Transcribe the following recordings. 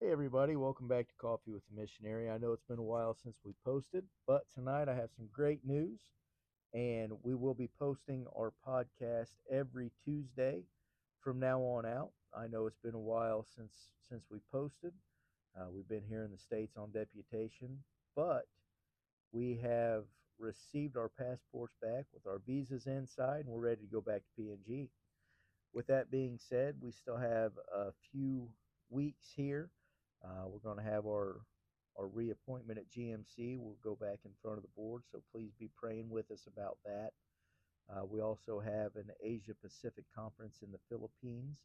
Hey everybody, welcome back to Coffee with the Missionary. I know it's been a while since we posted, but tonight I have some great news and we will be posting our podcast every Tuesday from now on out. I know it's been a while since since we posted. Uh, we've been here in the states on deputation, but we have received our passports back with our visas inside and we're ready to go back to PNG. With that being said, we still have a few weeks here uh, we're going to have our our reappointment at GMC. We'll go back in front of the board, so please be praying with us about that. Uh, we also have an Asia Pacific conference in the Philippines,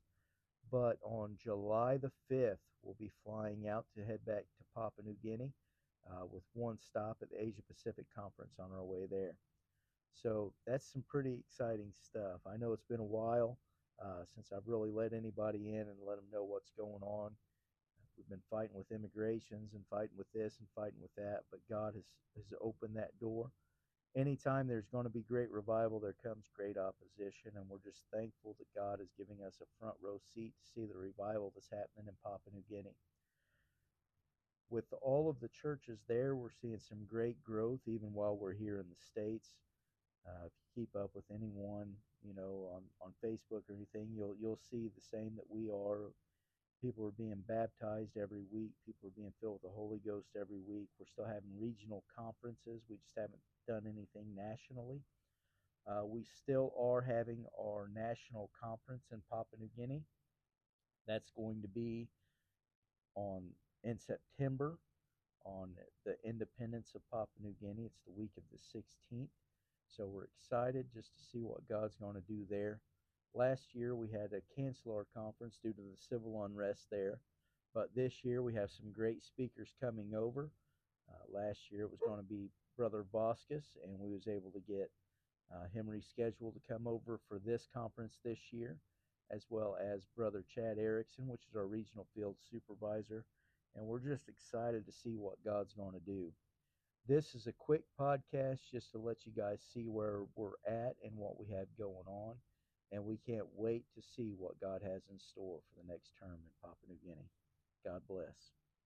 but on July the 5th, we'll be flying out to head back to Papua New Guinea uh, with one stop at the Asia Pacific conference on our way there. So that's some pretty exciting stuff. I know it's been a while uh, since I've really let anybody in and let them know what's going on. We've been fighting with immigrations and fighting with this and fighting with that, but God has, has opened that door. Anytime there's going to be great revival, there comes great opposition, and we're just thankful that God is giving us a front row seat to see the revival that's happening in Papua New Guinea. With all of the churches there, we're seeing some great growth even while we're here in the States. Uh, if you keep up with anyone, you know, on, on Facebook or anything, you'll you'll see the same that we are People are being baptized every week. People are being filled with the Holy Ghost every week. We're still having regional conferences. We just haven't done anything nationally. Uh, we still are having our national conference in Papua New Guinea. That's going to be on in September on the independence of Papua New Guinea. It's the week of the 16th. So we're excited just to see what God's going to do there. Last year we had to cancel our conference due to the civil unrest there, but this year we have some great speakers coming over. Uh, last year it was going to be Brother Boscus, and we was able to get uh, him rescheduled to come over for this conference this year, as well as Brother Chad Erickson, which is our regional field supervisor. And we're just excited to see what God's going to do. This is a quick podcast just to let you guys see where we're at and what we have going on and we can't wait to see what God has in store for the next term in Papua New Guinea. God bless.